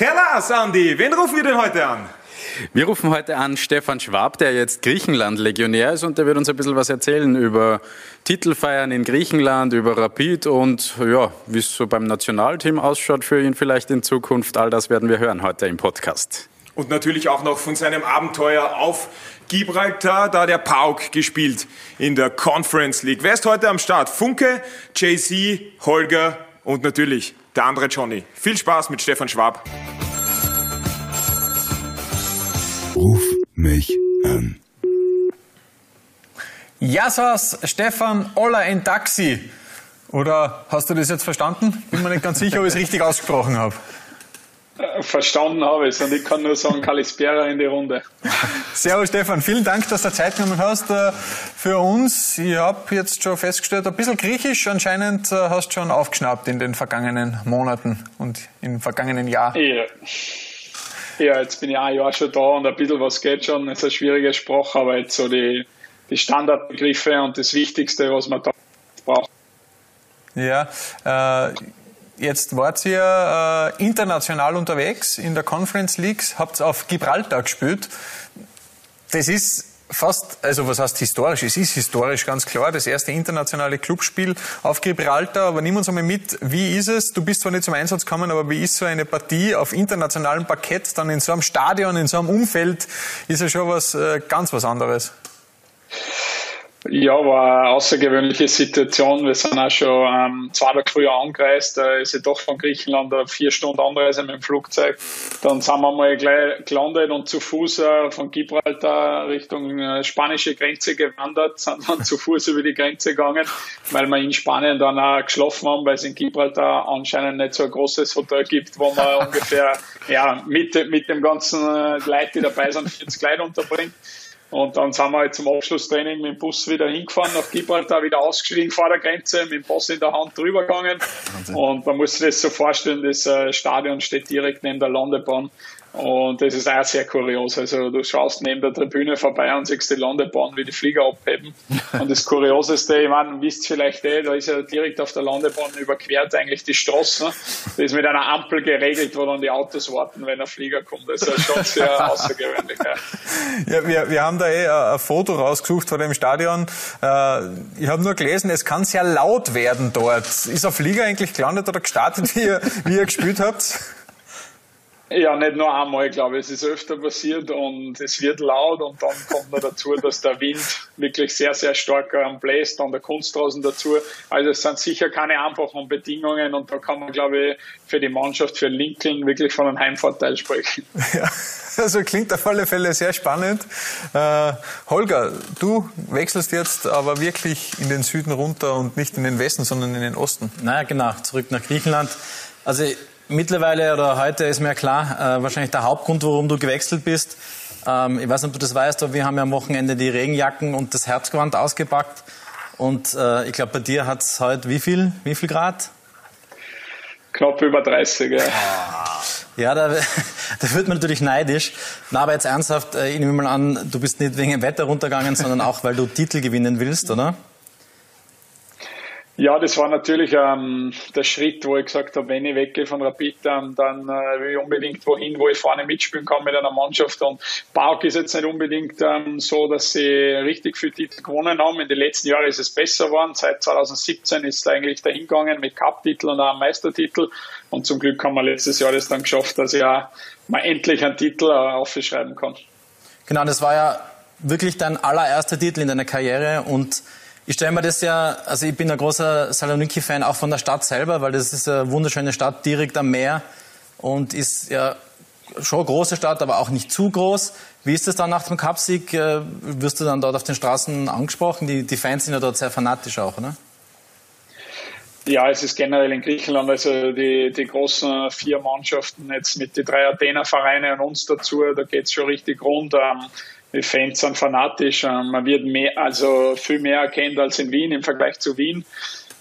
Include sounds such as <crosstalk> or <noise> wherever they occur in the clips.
Hellas, Andi. Wen rufen wir denn heute an? Wir rufen heute an Stefan Schwab, der jetzt Griechenland-Legionär ist und der wird uns ein bisschen was erzählen über Titelfeiern in Griechenland, über Rapid und ja, wie es so beim Nationalteam ausschaut für ihn vielleicht in Zukunft. All das werden wir hören heute im Podcast. Und natürlich auch noch von seinem Abenteuer auf Gibraltar, da der Pauk gespielt in der Conference League. Wer ist heute am Start? Funke, JC, Holger und natürlich der andere Johnny. Viel Spaß mit Stefan Schwab. Ruf mich an. Yassas, Stefan Oller in Taxi. Oder hast du das jetzt verstanden? Bin mir nicht ganz sicher, ob ich es richtig ausgesprochen habe. Verstanden habe ich es und ich kann nur sagen, Kalispera in die Runde. Servus Stefan, vielen Dank, dass du Zeit genommen hast äh, für uns. Ich habe jetzt schon festgestellt, ein bisschen Griechisch anscheinend äh, hast du schon aufgeschnappt in den vergangenen Monaten und im vergangenen Jahr. Ja. ja, jetzt bin ich ein Jahr schon da und ein bisschen was geht schon. Es ist eine schwierige Sprache, aber jetzt so die, die Standardbegriffe und das Wichtigste, was man da braucht. Ja, äh, Jetzt wart ihr äh, international unterwegs in der Conference League, habt auf Gibraltar gespielt. Das ist fast, also was heißt historisch? Es ist historisch ganz klar, das erste internationale Clubspiel auf Gibraltar. Aber nimm uns einmal mit, wie ist es? Du bist zwar nicht zum Einsatz gekommen, aber wie ist so eine Partie auf internationalem Parkett, dann in so einem Stadion, in so einem Umfeld, ist ja schon was äh, ganz was anderes. Ja, war eine außergewöhnliche Situation. Wir sind auch schon ähm, zwei Tage früher angereist. Da ist ja doch von Griechenland eine vier Stunden Anreise mit dem Flugzeug. Dann sind wir mal gleich gelandet und zu Fuß äh, von Gibraltar Richtung äh, spanische Grenze gewandert, sind dann zu Fuß über die Grenze gegangen, weil wir in Spanien dann auch geschlafen haben, weil es in Gibraltar anscheinend nicht so ein großes Hotel gibt, wo man <laughs> ungefähr ja, mit, mit dem ganzen äh, Leute, die dabei sind, 40 Leute unterbringt. Und dann sind wir halt zum Abschlusstraining mit dem Bus wieder hingefahren, nach Gibraltar wieder ausgestiegen vor der Grenze, mit dem Pass in der Hand drüber gegangen. Und man muss sich das so vorstellen, das äh, Stadion steht direkt neben der Landebahn. Und das ist auch sehr kurios. Also du schaust neben der Tribüne vorbei und siehst die Landebahn, wie die Flieger abheben. <laughs> Und das Kurioseste, ich meine, wisst vielleicht eh, da ist ja direkt auf der Landebahn überquert eigentlich die Straße. Das ist mit einer Ampel geregelt, wo dann die Autos warten, wenn ein Flieger kommt. Das ist schon sehr <laughs> außergewöhnlich. Ja, ja wir, wir haben da eh ein Foto rausgesucht von dem Stadion. Äh, ich habe nur gelesen, es kann sehr laut werden dort. Ist ein Flieger eigentlich gelandet oder gestartet, wie ihr, wie ihr gespielt habt? Ja, nicht nur einmal, glaube ich. Es ist öfter passiert und es wird laut und dann kommt noch dazu, dass der Wind wirklich sehr, sehr stark ähm, bläst, dann der Kunstrasen dazu. Also es sind sicher keine einfachen Bedingungen und da kann man, glaube ich, für die Mannschaft, für Lincoln wirklich von einem Heimvorteil sprechen. <laughs> Ja, also klingt auf alle Fälle sehr spannend. Äh, Holger, du wechselst jetzt aber wirklich in den Süden runter und nicht in den Westen, sondern in den Osten. Naja, genau, zurück nach Griechenland. Also mittlerweile oder heute ist mir klar, äh, wahrscheinlich der Hauptgrund, warum du gewechselt bist. Ähm, ich weiß nicht, ob du das weißt, aber wir haben ja am Wochenende die Regenjacken und das Herzgewand ausgepackt. Und äh, ich glaube, bei dir hat es heute wie viel, wie viel Grad? Knapp über 30, ja. Ja, da, <laughs> da wird man natürlich neidisch. Na, aber jetzt ernsthaft, äh, ich nehme mal an, du bist nicht wegen dem Wetter runtergegangen, sondern auch, weil du Titel gewinnen willst, oder? Ja, das war natürlich ähm, der Schritt, wo ich gesagt habe, wenn ich weggehe von Rapid, ähm, dann äh, will ich unbedingt wohin, wo ich vorne mitspielen kann mit einer Mannschaft. Und Park ist jetzt nicht unbedingt ähm, so, dass sie richtig viel Titel gewonnen haben. In den letzten Jahren ist es besser geworden. Seit 2017 ist es eigentlich dahin gegangen mit Cup-Titel und auch Meistertitel. Und zum Glück haben wir letztes Jahr das dann geschafft, dass ich auch mal endlich einen Titel äh, aufschreiben kann. Genau, das war ja wirklich dein allererster Titel in deiner Karriere und ich stelle mir das ja, also ich bin ein großer Saloniki-Fan auch von der Stadt selber, weil das ist eine wunderschöne Stadt direkt am Meer und ist ja schon eine große Stadt, aber auch nicht zu groß. Wie ist das dann nach dem Cupsieg? Äh, wirst du dann dort auf den Straßen angesprochen? Die, die Fans sind ja dort sehr fanatisch auch, oder? Ja, es ist generell in Griechenland, also die, die großen vier Mannschaften jetzt mit den drei Athener Vereine und uns dazu, da geht es schon richtig rund. Ähm, die Fans sind fanatisch. Ähm, man wird mehr, also viel mehr erkennt als in Wien im Vergleich zu Wien.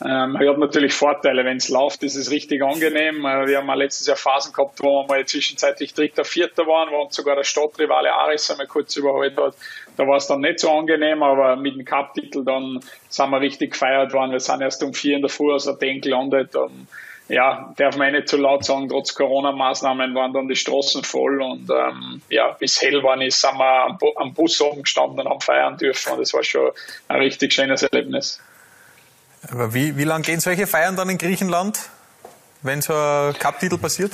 Ähm, hat natürlich Vorteile, wenn es läuft, ist es richtig angenehm. Äh, wir haben mal letztes Jahr Phasen gehabt, wo wir mal zwischenzeitlich Dritter, Vierter waren, wo uns sogar der Stadtrivale Aris einmal kurz überholt hat. Da war es dann nicht so angenehm, aber mit dem Cup-Titel dann sind wir richtig gefeiert worden. Wir sind erst um vier in der Früh aus Athen gelandet. Um, ja, darf man eh nicht zu laut sagen, trotz Corona-Maßnahmen waren dann die Straßen voll und ähm, ja, bis hell war ist, sind wir am, am Bus oben gestanden und haben feiern dürfen und das war schon ein richtig schönes Erlebnis. Aber wie, wie lange gehen solche Feiern dann in Griechenland, wenn so ein Cup-Titel passiert?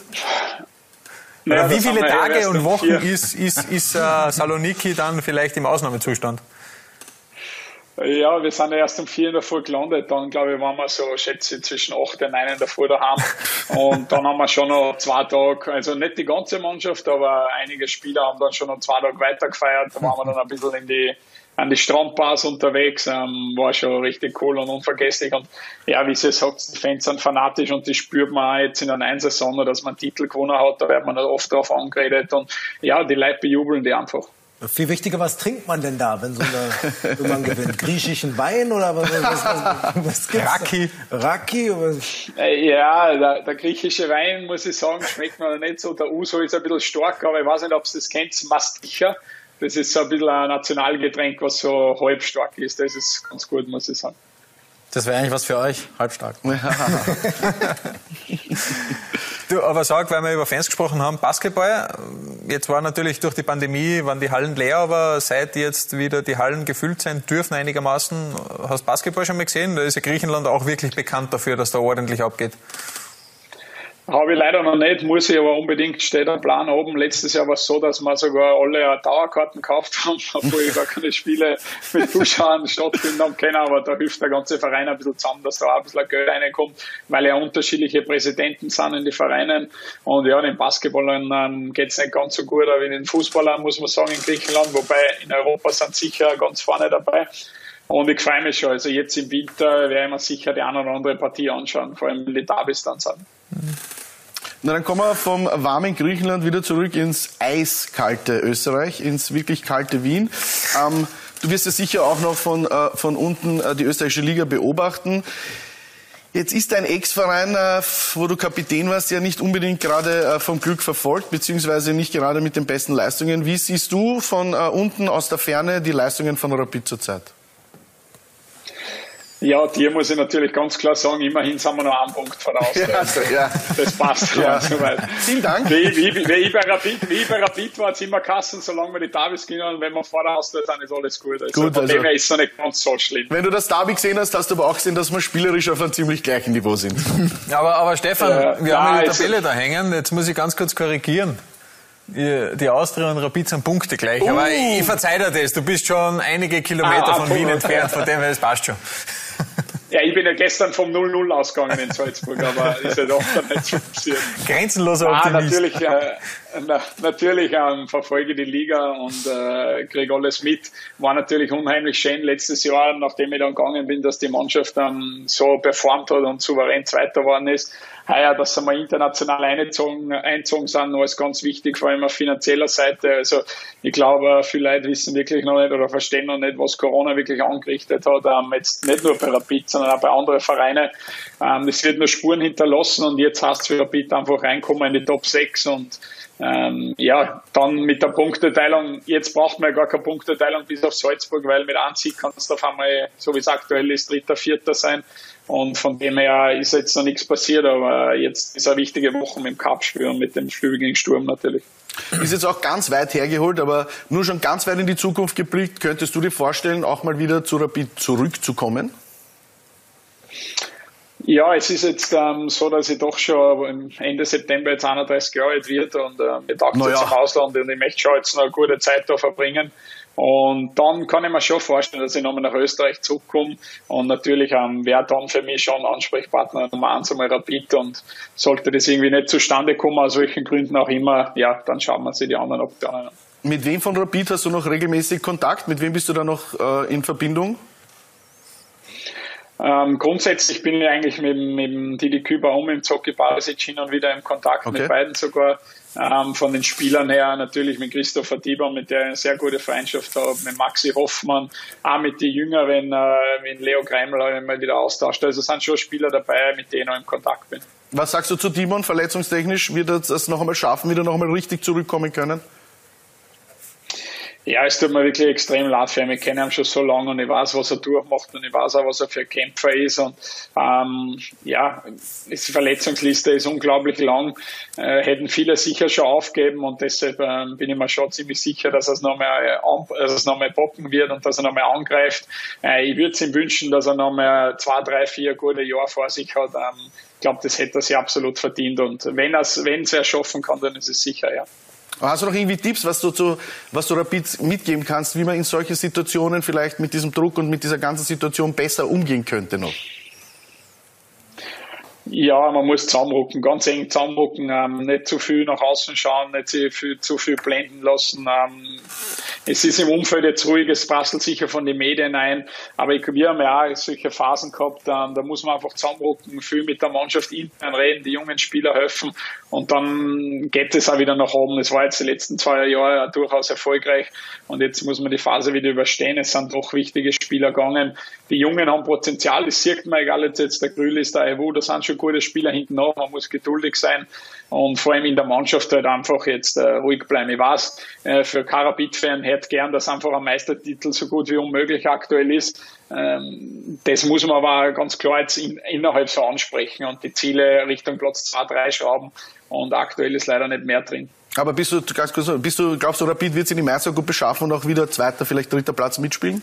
Naja, wie viele Tage und Wochen ist, ist, ist uh, Saloniki dann vielleicht im Ausnahmezustand? Ja, wir sind ja erst um vier in der Früh gelandet. Dann, glaube ich, waren wir so, schätze ich, zwischen acht und neun in der Früh daheim. <laughs> Und dann haben wir schon noch zwei Tage, also nicht die ganze Mannschaft, aber einige Spieler haben dann schon noch zwei Tage weiter gefeiert. Da waren wir dann ein bisschen in die, an die Strandbars unterwegs. Ähm, war schon richtig cool und unvergesslich. Und ja, wie sie sagt, die Fans sind fanatisch und das spürt man auch jetzt in einer Einsaison, dass man einen Titel gewonnen hat. Da wird man oft drauf angeredet. Und ja, die Leute bejubeln die einfach. Viel wichtiger, was trinkt man denn da, wenn, so eine, <laughs> wenn man gewinnt? Griechischen Wein oder was, was, was, was gibt's? Raki. Raki? Äh, ja, der, der, griechische Wein, muss ich sagen, schmeckt mir nicht so. Der Uso ist ein bisschen stark, aber ich weiß nicht, ob ihr das kennt, Masticha. Das ist so ein bisschen ein Nationalgetränk, was so halb stark ist. Das ist ganz gut, muss ich sagen. Das wäre eigentlich was für euch, halbstark. <laughs> <laughs> du, aber sag, weil wir über Fans gesprochen haben, Basketball, jetzt war natürlich durch die Pandemie, waren die Hallen leer, aber seit jetzt wieder die Hallen gefüllt sein dürfen einigermaßen, hast Basketball schon mal gesehen? Da ist ja Griechenland auch wirklich bekannt dafür, dass da ordentlich abgeht. Habe ich leider noch nicht, muss ich aber unbedingt, steht ein Plan oben. Letztes Jahr war es so, dass wir sogar alle Dauerkarten gekauft haben, <laughs> obwohl gar keine Spiele mit Zuschauern stattfinden haben können. Aber da hilft der ganze Verein ein bisschen zusammen, dass da auch ein bisschen Geld reinkommt, weil ja unterschiedliche Präsidenten sind in den Vereinen. Und ja, den Basketballern ähm, geht es nicht ganz so gut wie den Fußballern, muss man sagen, in Griechenland. Wobei in Europa sind sicher ganz vorne dabei. Und ich freue mich schon. Also jetzt im Winter werde ich mir sicher die eine oder andere Partie anschauen, vor allem die Derbys dann sind. Na, dann kommen wir vom warmen Griechenland wieder zurück ins eiskalte Österreich, ins wirklich kalte Wien. Ähm, du wirst ja sicher auch noch von, äh, von unten äh, die österreichische Liga beobachten. Jetzt ist dein Ex-Verein, äh, wo du Kapitän warst, ja nicht unbedingt gerade äh, vom Glück verfolgt, beziehungsweise nicht gerade mit den besten Leistungen. Wie siehst du von äh, unten aus der Ferne die Leistungen von Rapid zurzeit? Ja, dir muss ich natürlich ganz klar sagen, immerhin sind wir noch einen Punkt voraus. Ja, also, ja. Das passt ja. soweit. Vielen Dank. Wie, wie, wie, ich bei Rapid, wie bei Rapid war, immer Kassen, solange wir die Davis gewinnen und wenn wir vor der Haustür sind, ist alles gut. Also gut, von also, dem her ist es nicht ganz so schlimm. Wenn du das Derby gesehen hast, hast du aber auch gesehen, dass wir spielerisch auf einem ziemlich gleichen Niveau sind. <laughs> aber, aber Stefan, äh, wir ja, haben die Tabelle da hängen. Jetzt muss ich ganz kurz korrigieren. Die Austria und Rapid sind Punkte gleich. Uh. Aber ich verzeih dir das. Du bist schon einige Kilometer ah, von Wien entfernt, von dem her, das passt schon. <laughs> Ja, ich bin ja gestern vom 0-0 ausgegangen in Salzburg, aber ist ja doch dann nicht so passiert. Grenzenloser ah, Natürlich, äh, na, natürlich ähm, verfolge die Liga und äh, kriege alles mit. War natürlich unheimlich schön letztes Jahr, nachdem ich dann gegangen bin, dass die Mannschaft dann so performt hat und souverän Zweiter geworden ist heuer, dass sie mal international eingezogen, eingezogen sind, noch ist ganz wichtig, vor allem auf finanzieller Seite. Also ich glaube, viele Leute wissen wirklich noch nicht oder verstehen noch nicht, was Corona wirklich angerichtet hat. Ähm, jetzt nicht nur bei Rapid, sondern auch bei anderen Vereinen. Ähm, es wird nur Spuren hinterlassen und jetzt hast du für Rapid einfach reinkommen in die Top 6 und ähm, ja, dann mit der Punkteteilung, jetzt braucht man ja gar keine Punkteteilung bis auf Salzburg, weil mit einem Sieg kannst du auf einmal, so wie es aktuell ist, Dritter, Vierter sein. Und von dem her ist jetzt noch nichts passiert, aber jetzt ist eine wichtige Woche mit dem Cup-Spiel und mit dem Spiel gegen Sturm natürlich. Ist jetzt auch ganz weit hergeholt, aber nur schon ganz weit in die Zukunft geblickt. Könntest du dir vorstellen, auch mal wieder zu Rapid zurückzukommen? Ja, es ist jetzt ähm, so, dass ich doch schon Ende September jetzt 31 Jahre alt wird und äh, mir taugt naja. jetzt im Ausland und ich möchte schon jetzt noch eine gute Zeit da verbringen. Und dann kann ich mir schon vorstellen, dass ich nochmal nach Österreich zurückkomme. Und natürlich ähm, wäre dann für mich schon Ansprechpartner Nummer eins einmal Rapid. Und sollte das irgendwie nicht zustande kommen, aus welchen Gründen auch immer, ja, dann schauen wir sich die anderen Optionen an. Mit wem von Rapid hast du noch regelmäßig Kontakt? Mit wem bist du da noch äh, in Verbindung? Ähm, grundsätzlich bin ich eigentlich mit, mit Didi Küber um im Zocki Barisic hin und wieder im Kontakt okay. mit beiden sogar. Ähm, von den Spielern her natürlich mit Christopher Dieber, mit der ich eine sehr gute Freundschaft habe, mit Maxi Hoffmann, auch mit den Jüngeren, äh, mit Leo Greimel habe ich mal wieder austauscht. Also sind schon Spieler dabei, mit denen ich im Kontakt bin. Was sagst du zu Timon, verletzungstechnisch? Wird er das noch einmal schaffen, wieder noch einmal richtig zurückkommen können? Ja, es tut mir wirklich extrem leid für ihn. Ich kenne ihn schon so lange und ich weiß, was er durchmacht und ich weiß auch, was er für ein Kämpfer ist. Und ähm, ja, die Verletzungsliste ist unglaublich lang. Äh, hätten viele sicher schon aufgeben und deshalb ähm, bin ich mir schon ziemlich sicher, dass er es nochmal noch mal poppen wird und dass er nochmal angreift. Äh, ich würde es ihm wünschen, dass er nochmal zwei, drei, vier gute Jahre vor sich hat. Ähm, ich glaube, das hätte er sich absolut verdient. Und wenn er es wenn schaffen kann, dann ist es sicher, ja. Hast du noch irgendwie Tipps, was du, zu, was du Rapid mitgeben kannst, wie man in solchen Situationen vielleicht mit diesem Druck und mit dieser ganzen Situation besser umgehen könnte noch? Ja, man muss zusammenrücken, ganz eng zusammenrücken, ähm, nicht zu viel nach außen schauen, nicht zu viel, zu viel blenden lassen. Ähm, es ist im Umfeld jetzt ruhig, es prasselt sicher von den Medien ein, aber ich, wir haben ja auch solche Phasen gehabt, ähm, da muss man einfach zusammenrücken, viel mit der Mannschaft intern reden, die jungen Spieler helfen und dann geht es auch wieder nach oben. Es war jetzt die letzten zwei Jahre durchaus erfolgreich und jetzt muss man die Phase wieder überstehen. Es sind doch wichtige Spieler gegangen. Die Jungen haben Potenzial, das sieht man, egal jetzt der Grül ist, der Evo, da sind schon schon gute Spieler hinten nach, man muss geduldig sein und vor allem in der Mannschaft halt einfach jetzt äh, ruhig bleiben. Ich weiß, äh, für Karabit-Fan hätte gern, dass einfach ein Meistertitel so gut wie unmöglich aktuell ist. Ähm, das muss man aber ganz klar jetzt in, innerhalb so ansprechen und die Ziele Richtung Platz 2, 3 schrauben und aktuell ist leider nicht mehr drin. Aber bist du, ganz kurz, bist du, glaubst du, Rapid wird sich die Meistergruppe schaffen und auch wieder zweiter, vielleicht dritter Platz mitspielen?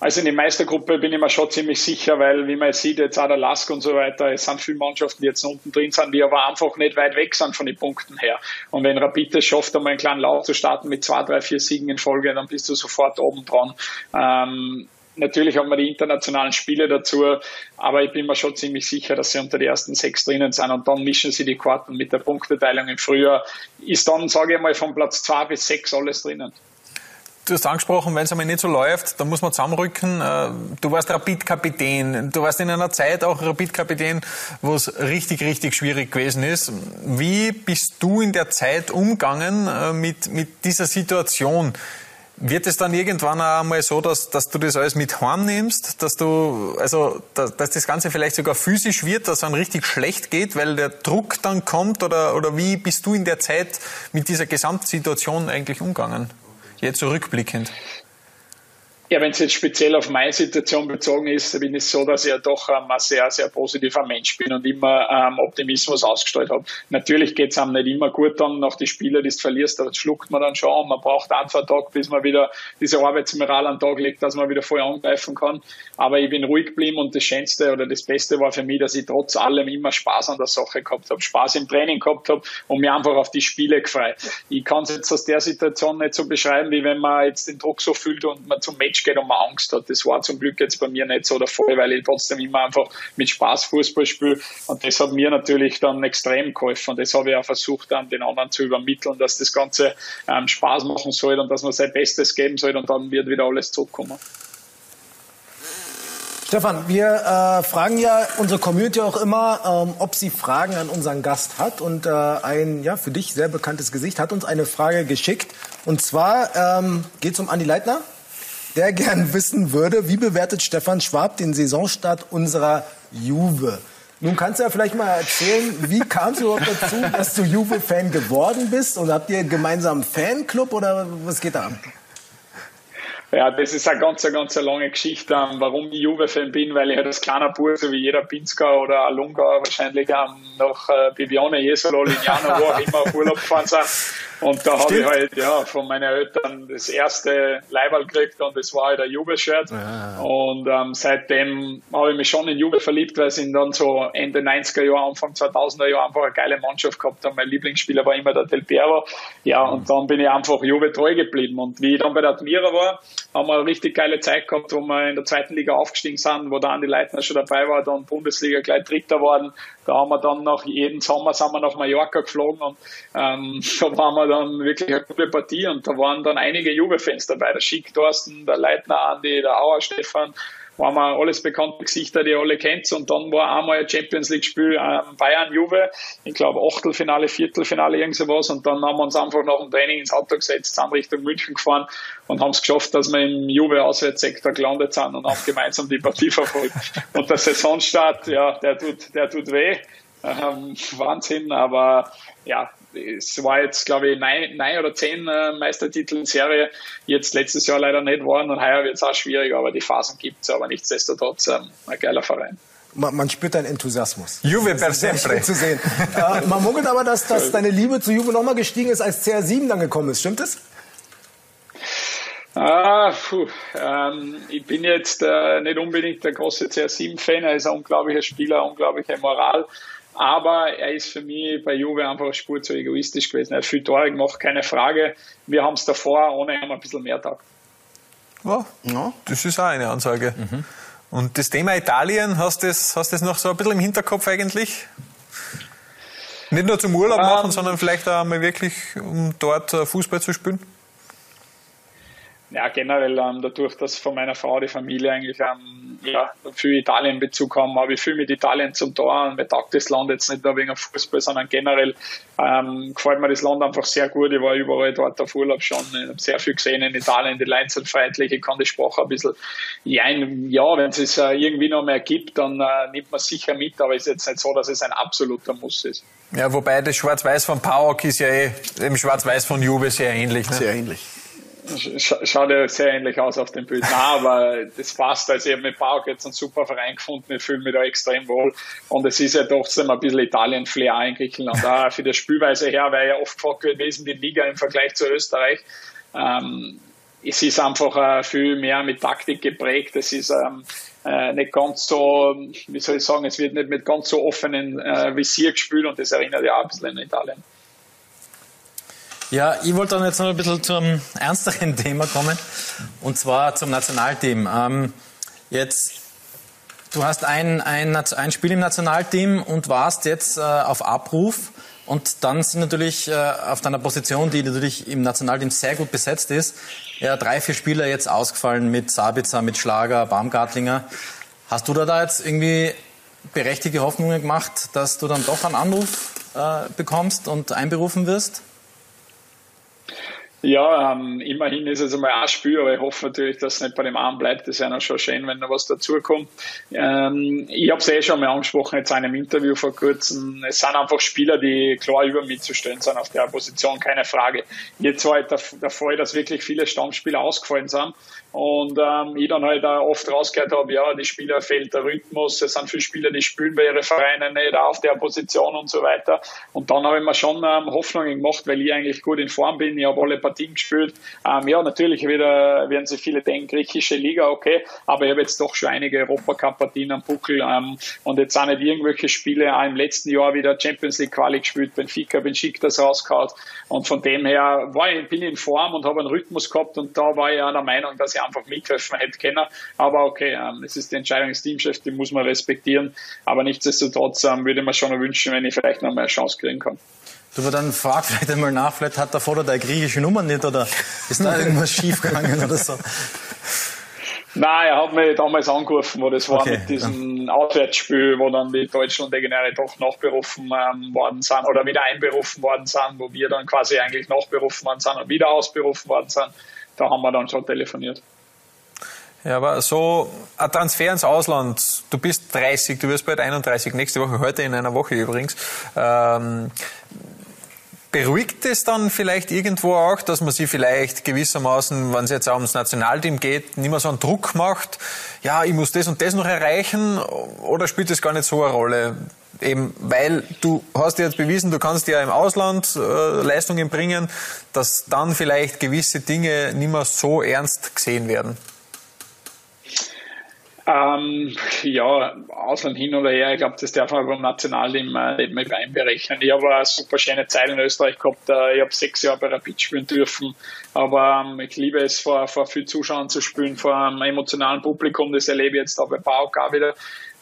Also in der Meistergruppe bin ich mir schon ziemlich sicher, weil wie man sieht, jetzt auch der Lask und so weiter, es sind viele Mannschaften, die jetzt unten drin sind, die aber einfach nicht weit weg sind von den Punkten her. Und wenn Rapid es schafft, einmal einen kleinen Lauf zu starten mit zwei, drei, vier Siegen in Folge, dann bist du sofort oben dran. Ähm, Natürlich haben wir die internationalen Spiele dazu, aber ich bin mir schon ziemlich sicher, dass sie unter die ersten sechs drinnen sind und dann mischen sie die Karten mit der Punkteteilung im Frühjahr. Ist dann, sage ich mal, von Platz zwei bis sechs alles drinnen. Du hast angesprochen, wenn es einmal nicht so läuft, dann muss man zusammenrücken. Äh, du warst Rapid-Kapitän. Du warst in einer Zeit auch Rapid-Kapitän, wo es richtig, richtig schwierig gewesen ist. Wie bist du in der Zeit umgegangen äh, mit, mit dieser Situation? Wird es dann irgendwann einmal so, dass, dass du das alles mit heim nimmst, dass du, also, dass, dass das Ganze vielleicht sogar physisch wird, dass es dann richtig schlecht geht, weil der Druck dann kommt, oder, oder wie bist du in der Zeit mit dieser Gesamtsituation eigentlich umgegangen? Jetzt zurückblickend? Ja, wenn es jetzt speziell auf meine Situation bezogen ist, bin ich so, dass ich ja doch ähm, ein sehr, sehr positiver Mensch bin und immer ähm, Optimismus ausgestrahlt habe. Natürlich geht es einem nicht immer gut dann nach die Spiele, die du verlierst, das schluckt man dann schon. Man braucht ein, zwei Tage, bis man wieder diese Arbeitsmoral an den Tag legt, dass man wieder voll angreifen kann. Aber ich bin ruhig geblieben und das Schönste oder das Beste war für mich, dass ich trotz allem immer Spaß an der Sache gehabt habe, Spaß im Training gehabt habe und mich einfach auf die Spiele gefreut. Ich kann es jetzt aus der Situation nicht so beschreiben, wie wenn man jetzt den Druck so fühlt und man zum Match geht und man Angst hat. Das war zum Glück jetzt bei mir nicht so der Fall, weil ich trotzdem immer einfach mit Spaß Fußball spiele. Und das hat mir natürlich dann extrem geholfen. Und das habe ich auch versucht, dann den anderen zu übermitteln, dass das Ganze ähm, Spaß machen soll und dass man sein Bestes geben soll und dann wird wieder alles zurückkommen. Stefan, wir äh, fragen ja unsere Community auch immer, ähm, ob sie Fragen an unseren Gast hat. Und äh, ein ja, für dich sehr bekanntes Gesicht hat uns eine Frage geschickt. Und zwar ähm, geht es um Andi Leitner der gern wissen würde, wie bewertet Stefan Schwab den Saisonstart unserer Juve? Nun kannst du ja vielleicht mal erzählen, wie kam es überhaupt dazu, <laughs> dass du Juve-Fan geworden bist? Und habt ihr gemeinsam einen Fanclub oder was geht da? Ja, das ist eine ganz, ganz lange Geschichte, warum ich Juve-Fan bin, weil ich halt als kleiner Bub, so wie jeder Pinsker oder Alunga wahrscheinlich nach äh, Bibione, Jesolo, Lignano, wo auch immer auf Urlaub gefahren sind und da habe ich halt ja von meinen Eltern das erste Leiberl gekriegt und das war halt ein Juve-Shirt. Ja. Und ähm, seitdem habe ich mich schon in Juve verliebt, weil sie dann so Ende 90er Jahre, Anfang 2000er Jahre einfach eine geile Mannschaft gehabt haben. Mein Lieblingsspieler war immer der Del Piero. Ja, und dann bin ich einfach Juve treu geblieben. Und wie ich dann bei der Admira war, haben wir eine richtig geile Zeit gehabt, wo wir in der zweiten Liga aufgestiegen sind, wo dann die Leitner schon dabei war, dann Bundesliga gleich Dritter worden. Da haben wir dann nach jeden Sommer sind wir nach Mallorca geflogen und ähm, <laughs> da waren wir dann wirklich eine gute Partie und da waren dann einige Juve-Fans dabei, der Schick Thorsten, der Leitner Andi, der Auer Stefan, waren wir alles bekannte Gesichter, die ihr alle kennt. Und dann war einmal ein Champions League-Spiel ähm, Bayern-Juve, ich glaube Achtelfinale, Viertelfinale, irgend sowas. Und dann haben wir uns einfach nach dem Training ins Auto gesetzt, sind Richtung München gefahren und haben es geschafft, dass wir im Juve-Auswärtssektor gelandet sind und haben gemeinsam die Partie <laughs> verfolgt. Und der Saisonstart, ja, der tut, der tut weh ähm, Wahnsinn, aber ja, es war jetzt, glaube ich, neun, neun oder zehn äh, Meistertitel in Serie. Jetzt letztes Jahr leider nicht worden und heuer wird es auch schwierig, aber die Phasen gibt es. Aber nichtsdestotrotz ähm, ein geiler Verein. Man, man spürt deinen Enthusiasmus. Juve per sempre. zu sehen. äh, man munkelt aber, dass, dass deine Liebe zu Juve nochmal gestiegen ist, als CR7 dann gekommen ist. Stimmt es? Ah, puh, ähm, ich bin jetzt äh, nicht unbedingt der große CR7-Fan. Er ist ein unglaublicher Spieler, unglaubliche Moral. Aber er ist für mich bei Juve einfach eine Spur zu egoistisch gewesen. Er hat viel Tore gemacht, keine Frage. Wir haben es davor ohne ihn ein bisschen mehr Tag. Ja, ja, das ist auch eine Ansage. Mhm. Und das Thema Italien, hast du das, hast das noch so ein bisschen im Hinterkopf eigentlich? Nicht nur zum Urlaub machen, um, sondern vielleicht auch mal wirklich, um dort äh, Fußball zu spielen? Ja, generell ähm, dadurch, dass von meiner Frau die Familie eigentlich ähm, ja, viel Italien-Bezug haben, habe ich viel mit Italien zum Tor und mir taugt das Land jetzt nicht nur wegen Fußball, sondern generell ähm, gefällt mir das Land einfach sehr gut. Ich war überall dort auf Urlaub schon, ich habe sehr viel gesehen in Italien, die Leute sind freundlich, ich kann die Sprache ein bisschen, ja, ja wenn es es äh, irgendwie noch mehr gibt, dann äh, nimmt man sicher mit, aber es ist jetzt nicht so, dass es ein absoluter Muss ist. Ja, wobei das Schwarz-Weiß von Pauk ist ja eh dem Schwarz-Weiß von Juve sehr ähnlich. Ne? Sehr ähnlich schaut ja sehr ähnlich aus auf dem Bild. Nein, aber das passt. Also ich habe mit Pauk jetzt einen super Verein gefunden. Ich fühle mich da extrem wohl. Und es ist ja trotzdem ein bisschen Italien-Flair in Griechenland. Auch für die Spielweise her, weil ja oft gefragt gewesen, die Liga im Vergleich zu Österreich. Ähm, es ist einfach äh, viel mehr mit Taktik geprägt. Es ist ähm, äh, nicht ganz so, wie soll ich sagen, es wird nicht mit ganz so offenen äh, Visier gespielt und das erinnert ja auch ein bisschen an Italien. Ja, ich wollte dann jetzt noch ein bisschen zum ernsteren <laughs> Thema kommen, und zwar zum Nationalteam. Ähm, jetzt, du hast ein, ein, ein Spiel im Nationalteam und warst jetzt äh, auf Abruf. Und dann sind natürlich äh, auf deiner Position, die natürlich im Nationalteam sehr gut besetzt ist, ja, drei, vier Spieler jetzt ausgefallen mit Sabitzer, mit Schlager, Baumgartlinger. Hast du da, da jetzt irgendwie berechtigte Hoffnungen gemacht, dass du dann doch einen Anruf äh, bekommst und einberufen wirst? Ja, ähm, immerhin ist es einmal ein Spiel, aber ich hoffe natürlich, dass es nicht bei dem Arm bleibt. Das ist ja schon schön, wenn noch was dazukommt. Ähm, ich habe es eh schon mal angesprochen, jetzt in einem Interview vor kurzem. Es sind einfach Spieler, die klar über mich zu stellen sind auf der Position, keine Frage. Jetzt war halt der, der Fall, dass wirklich viele Stammspieler ausgefallen sind. Und ähm, ich dann halt auch oft rausgehört habe, ja, die Spieler fehlt der Rhythmus, es sind viele Spieler, die spielen bei ihren Vereinen nicht auf der Position und so weiter. Und dann habe ich mir schon ähm, Hoffnungen gemacht, weil ich eigentlich gut in Form bin, ich habe alle Partien gespielt. Ähm, ja, natürlich wieder werden sich viele denken, griechische Liga, okay, aber ich habe jetzt doch schon einige Europacup-Partien am Buckel ähm, und jetzt auch nicht irgendwelche Spiele, auch im letzten Jahr wieder Champions League Quali gespielt, Benfica, das rausgehauen und von dem her war ich, bin ich in Form und habe einen Rhythmus gehabt und da war ich auch der Meinung, dass ich einfach mithelfen hätte können. Aber okay, ähm, es ist die Entscheidung des Teamchefs, die muss man respektieren. Aber nichtsdestotrotz ähm, würde man schon wünschen, wenn ich vielleicht noch mal eine Chance kriegen kann. Du, aber dann frag vielleicht einmal nach, vielleicht hat der Vater deine griechische Nummer nicht oder ist da irgendwas <laughs> schiefgegangen oder so? Nein, er hat mich damals angerufen, wo das war okay, mit diesem ja. Auswärtsspiel, wo dann die deutschen Legionäre doch nachberufen ähm, worden sind oder wieder einberufen worden sind, wo wir dann quasi eigentlich nachberufen worden sind und wieder ausberufen worden sind da haben wir dann schon telefoniert. Ja, aber so ein Transfer ins Ausland, du bist 30, du wirst bald 31, nächste Woche, heute in einer Woche übrigens. Ähm, beruhigt es dann vielleicht irgendwo auch, dass man sie vielleicht gewissermaßen, wenn es jetzt auch ums Nationalteam geht, nicht mehr so einen Druck macht, ja, ich muss das und das noch erreichen, oder spielt das gar nicht so eine Rolle? eben weil du hast jetzt bewiesen, du kannst ja im Ausland äh, Leistungen bringen, dass dann vielleicht gewisse Dinge nicht mehr so ernst gesehen werden. Ähm, ja, Ausland hin oder her, ich glaube, das darf man beim Nationalteam äh, nicht mehr einberechnen. Ich habe eine super schöne Zeit in Österreich gehabt. Äh, ich habe sechs Jahre bei Rapid spielen dürfen. Aber ähm, ich liebe es, vor, vor viel Zuschauern zu spielen, vor einem emotionalen Publikum. Das erlebe ich jetzt auch bei PAOK wieder.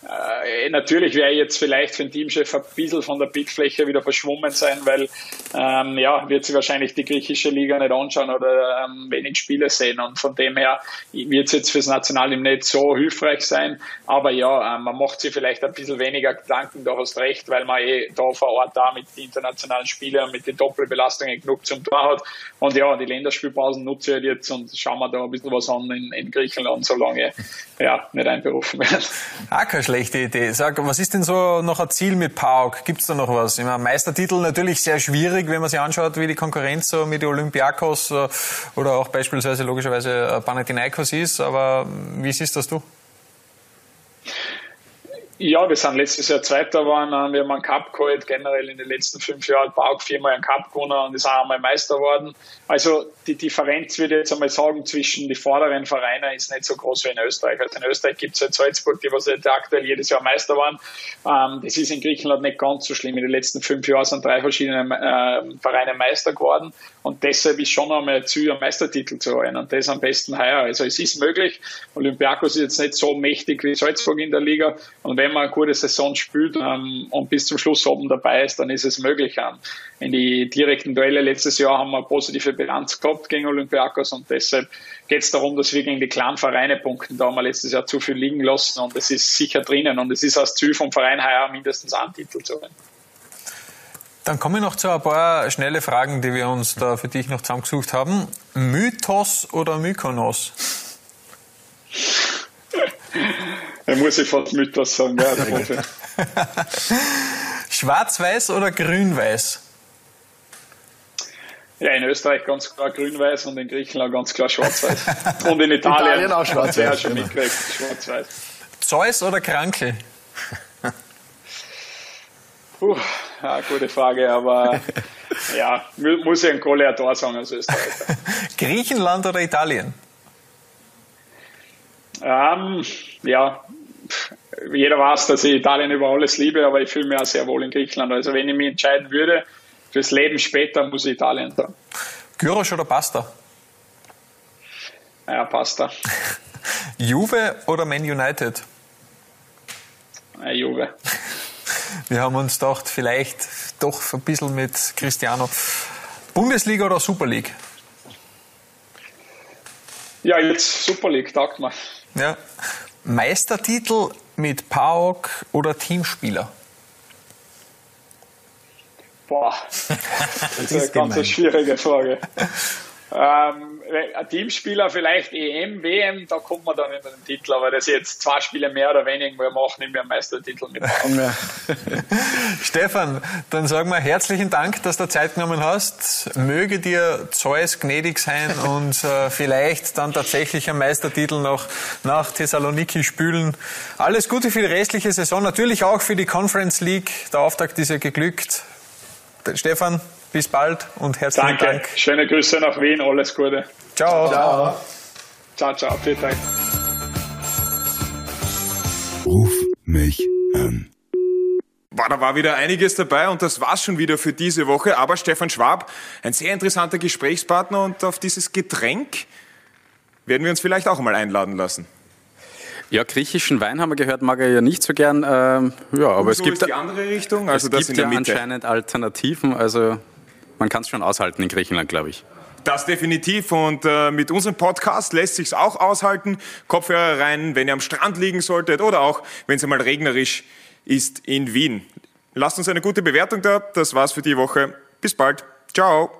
Äh, natürlich wäre jetzt vielleicht für den Teamchef ein bisschen von der Bildfläche wieder verschwommen sein, weil ähm, ja, wird sich wahrscheinlich die griechische Liga nicht anschauen oder ähm, wenig Spiele sehen. Und von dem her wird es jetzt fürs Nationalteam nicht so hilfreich sein. Aber ja, äh, man macht sich vielleicht ein bisschen weniger Gedanken, da hast recht, weil man eh da vor Ort da mit den internationalen Spielern, mit den Doppelbelastungen genug zum Tor hat. Und ja, die Länderspielpausen nutze ich halt jetzt und schauen wir da ein bisschen was an in, in Griechenland, solange ja, nicht einberufen werden. Ah, schlechte Idee. Sag, was ist denn so noch ein Ziel mit PAOK? Gibt es da noch was? Ich meine, Meistertitel natürlich sehr schwierig, wenn man sich anschaut, wie die Konkurrenz so mit Olympiakos äh, oder auch beispielsweise logischerweise äh, Panathinaikos ist. Aber wie siehst das du? Ja, wir sind letztes Jahr Zweiter geworden, wir haben einen Cup geholt, generell in den letzten fünf Jahren Bauk viermal einen Cup gewonnen und ist auch einmal Meister geworden. Also die Differenz, würde ich jetzt einmal sagen, zwischen die vorderen Vereinen ist nicht so groß wie in Österreich. Also in Österreich gibt es halt Salzburg, die was jetzt aktuell jedes Jahr Meister waren. Ähm, das ist in Griechenland nicht ganz so schlimm. In den letzten fünf Jahren sind drei verschiedene äh, Vereine Meister geworden und deshalb ist schon einmal ein Ziel, einen Meistertitel zu holen und das am besten heuer. Also es ist möglich. Olympiakos ist jetzt nicht so mächtig wie Salzburg in der Liga und wenn man eine gute Saison spielt ähm, und bis zum Schluss oben dabei ist, dann ist es möglich. Ähm, in die direkten Duelle letztes Jahr haben wir eine positive Bilanz gehabt gegen Olympiakos und deshalb geht es darum, dass wir gegen die kleinen Vereine punkten. Da haben wir letztes Jahr zu viel liegen lassen und es ist sicher drinnen und es ist das Ziel vom Verein heuer mindestens einen Titel zu holen. Dann kommen wir noch zu ein paar schnelle Fragen, die wir uns da für dich noch zusammengesucht haben. Mythos oder Mykonos? Da muss ich fast Mythos sagen, ja, <laughs> Schwarz-Weiß oder Grün-Weiß? Ja, in Österreich ganz klar grün-weiß und in Griechenland ganz klar schwarz-weiß. <laughs> Und in Italien, Italien auch schwarz-weiß. schon Genau. mitgekriegt, schwarz-weiß. Zeus oder Krankel? Puh, ja, gute Frage, aber <laughs> ja, mu- muss ich ein Koleator sagen als Österreicher. <laughs> Griechenland oder Italien? Ähm, ja, jeder weiß, dass ich Italien über alles liebe, aber ich fühle mich auch sehr wohl in Griechenland. Also wenn ich mich entscheiden würde, fürs Leben später muss ich Italien sagen. Gyros oder Pasta? Ja, Pasta. <laughs> Juve oder Man United? Ja, Juve. Wir haben uns gedacht, vielleicht doch ein bisschen mit Cristiano. Bundesliga oder Super League? Ja, jetzt Super League, taugt mir. Ja. Meistertitel mit PAOK oder Teamspieler? Boah, <laughs> das ist eine ganz schwierige Frage. <laughs> Ähm, ein Teamspieler vielleicht EM, WM, da kommt man dann in den Titel, aber das jetzt zwei Spiele mehr oder weniger machen, nehmen wir Meistertitel mit. <laughs> Ja. Stefan, dann sagen wir herzlichen Dank, dass du Zeit genommen hast. Möge dir Zeus gnädig sein und äh, vielleicht dann tatsächlich einen Meistertitel noch nach Thessaloniki spülen. Alles Gute für die restliche Saison, natürlich auch für die Conference League. Der Auftakt ist ja geglückt. Stefan, bis bald und herzlichen Danke, Dank. schöne Grüße nach Wien, alles Gute. Ciao. Ciao. Ciao, ciao, vielen Dank. Ruf mich an. Boah, da war wieder einiges dabei und das war's schon wieder für diese Woche. Aber Stefan Schwab, ein sehr interessanter Gesprächspartner und auf dieses Getränk werden wir uns vielleicht auch mal einladen lassen. Ja, griechischen Wein haben wir gehört, mag er ja nicht so gern. Ähm, ja, aber es so gibt, ist die andere Richtung, also es das gibt in der ja Mitte. anscheinend Alternativen. Also man kann es schon aushalten in Griechenland, glaube ich. Das definitiv und äh, mit unserem Podcast lässt sich's auch aushalten. Kopfhörer rein, wenn ihr am Strand liegen solltet oder auch, wenn es einmal regnerisch ist in Wien. Lasst uns eine gute Bewertung da. Das war's für die Woche. Bis bald. Ciao.